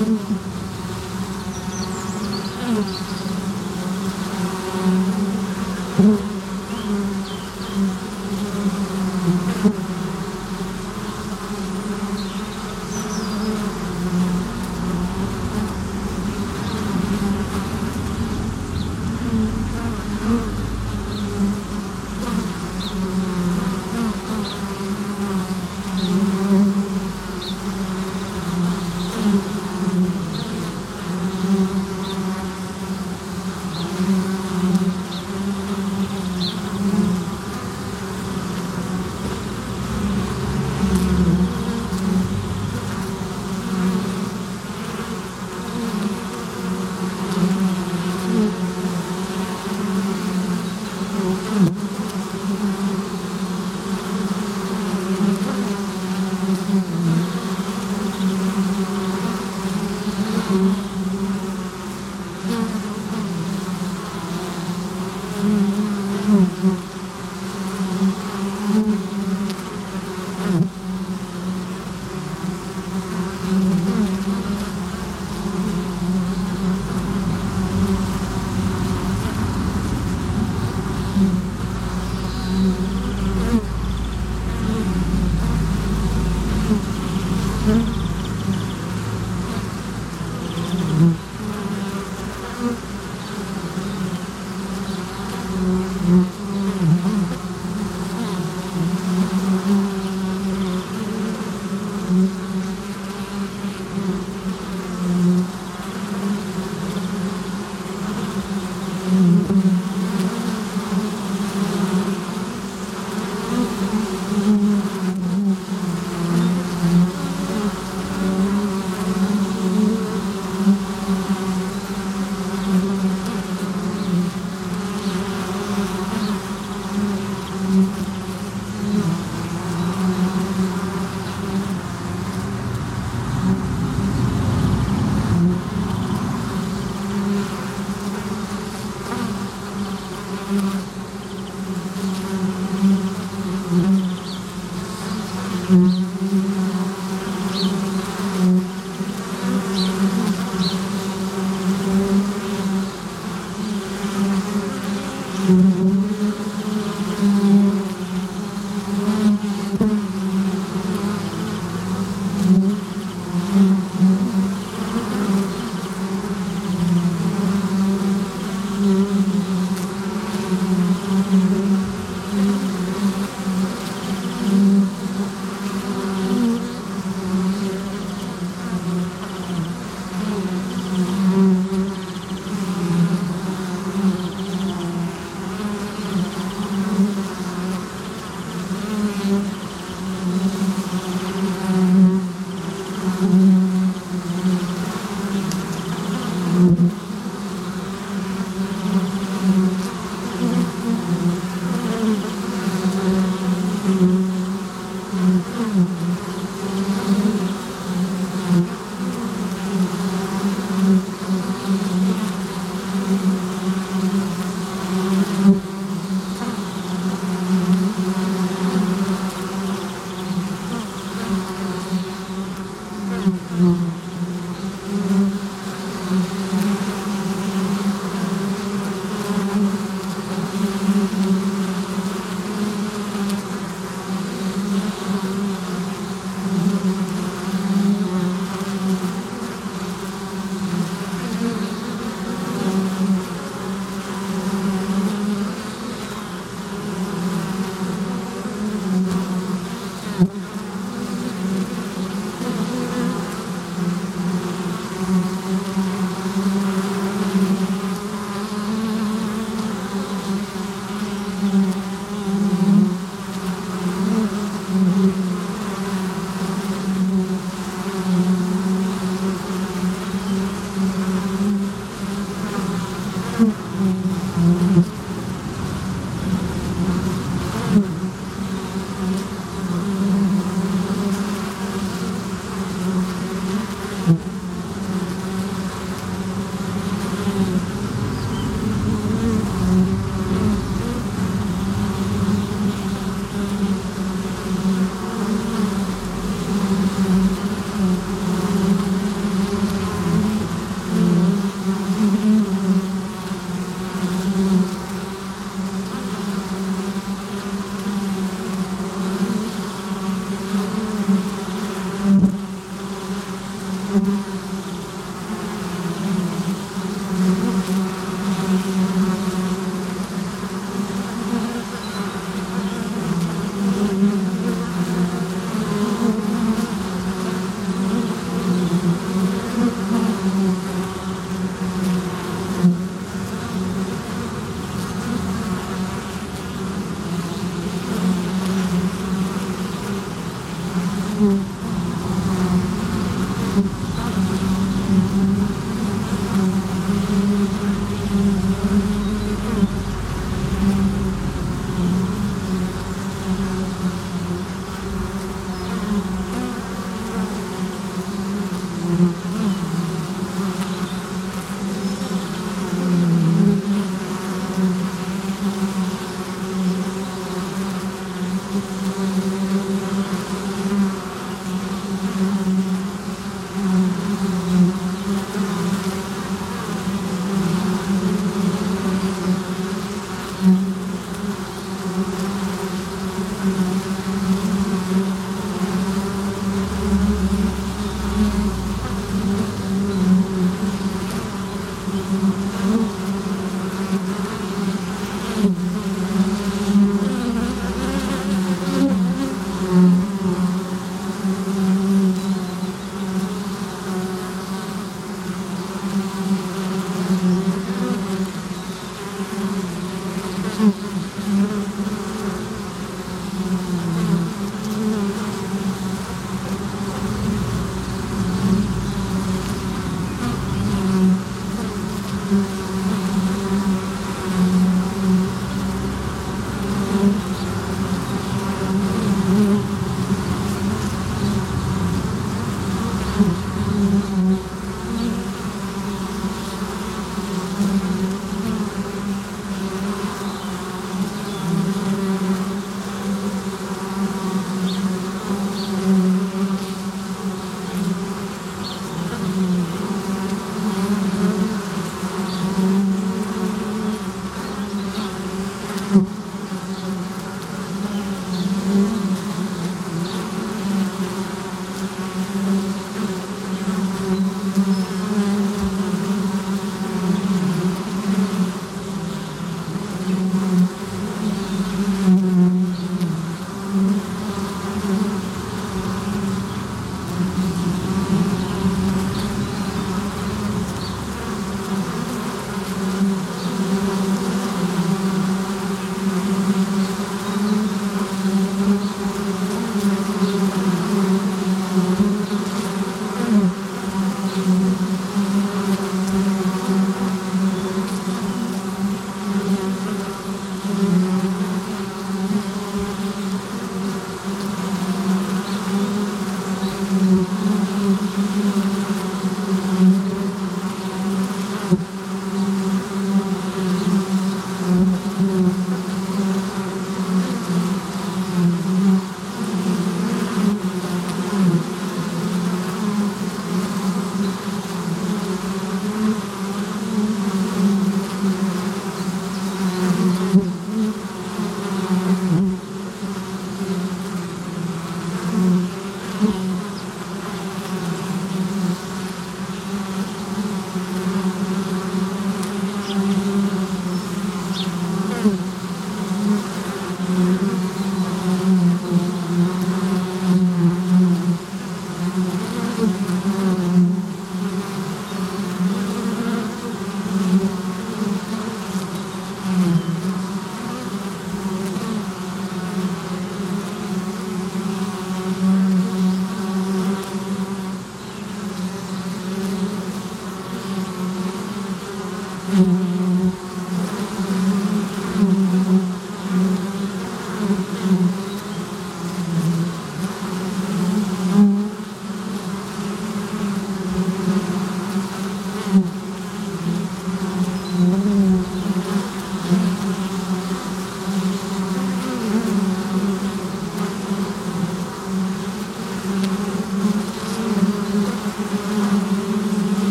Mm-hmm.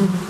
Mm-hmm.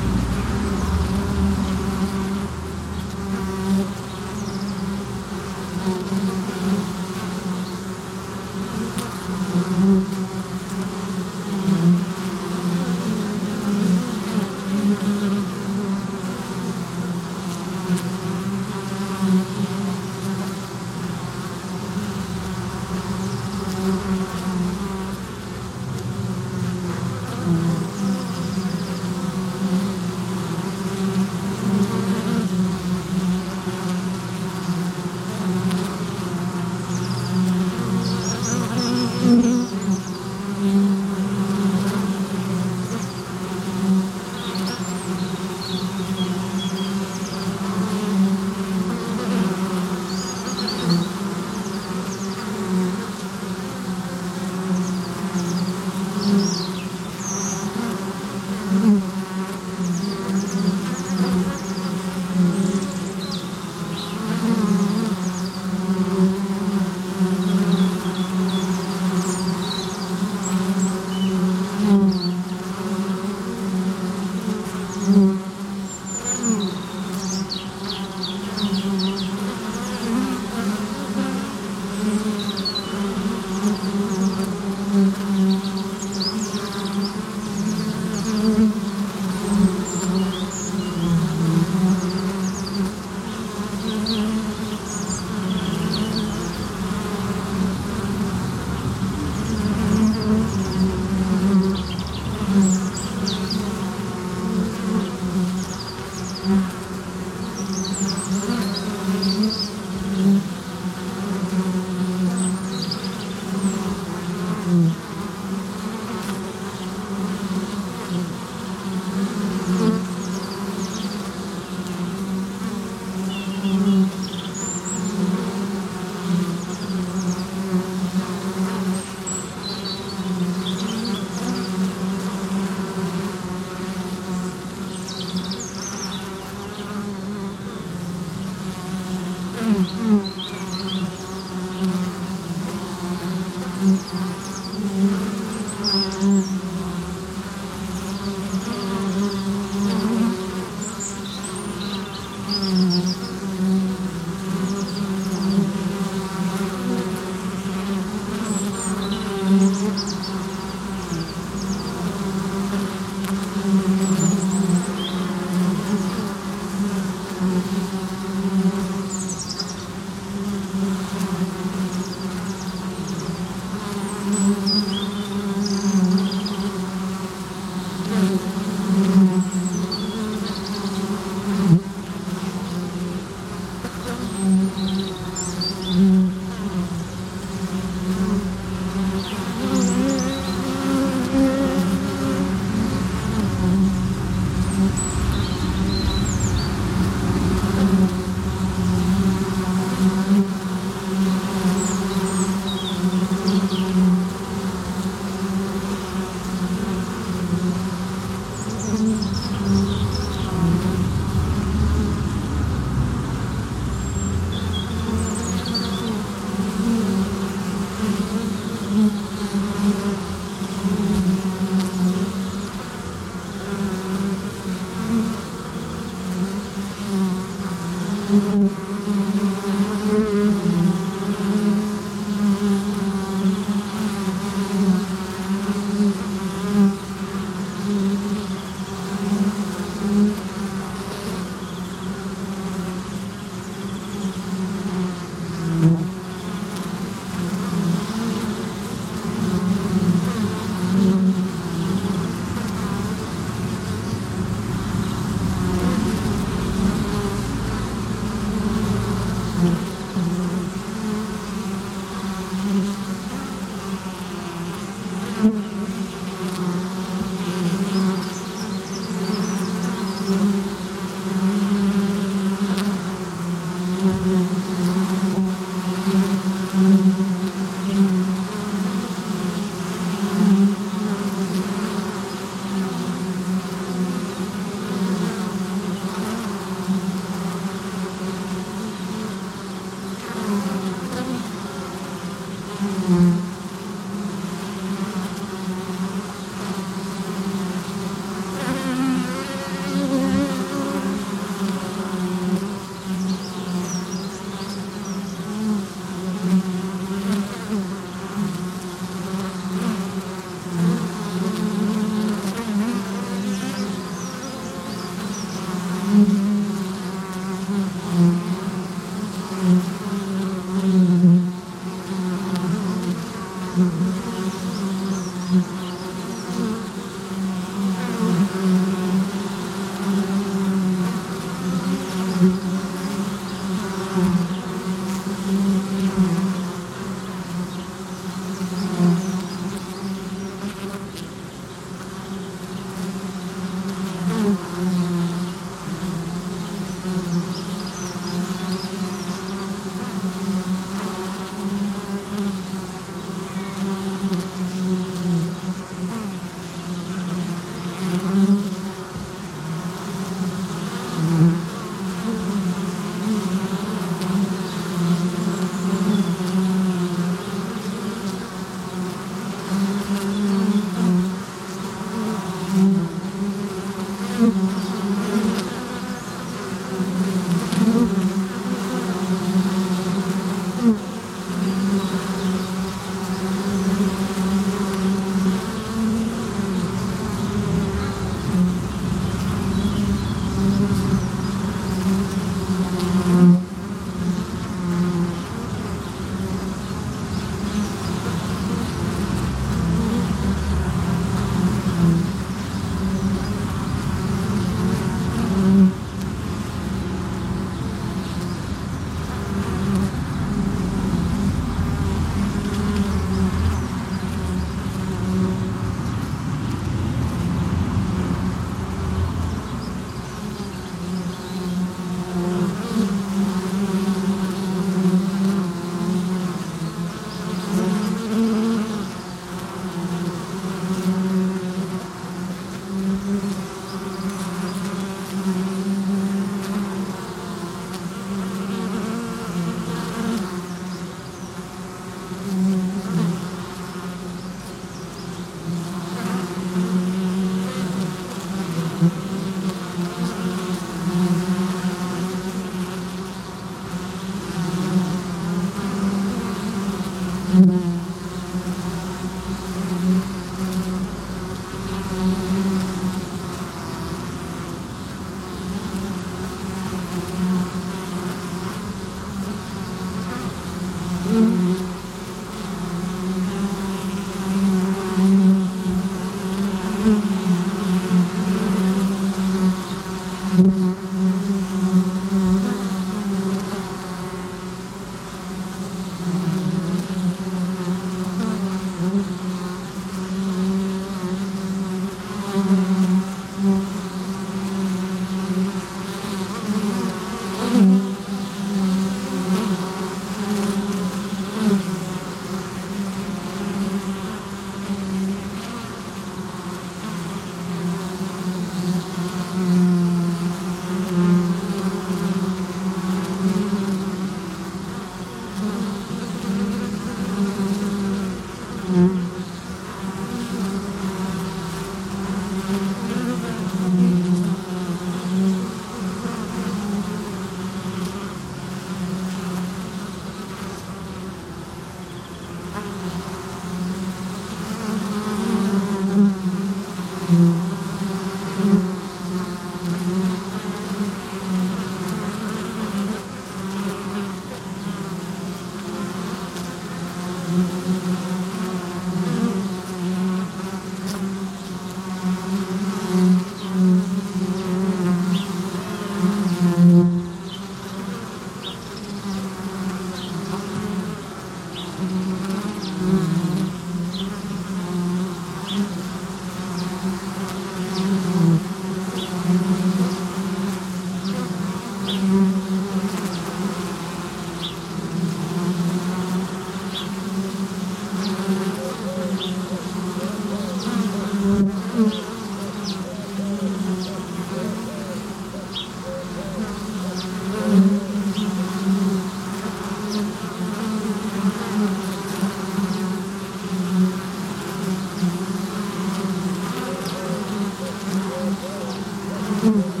Mm-hmm.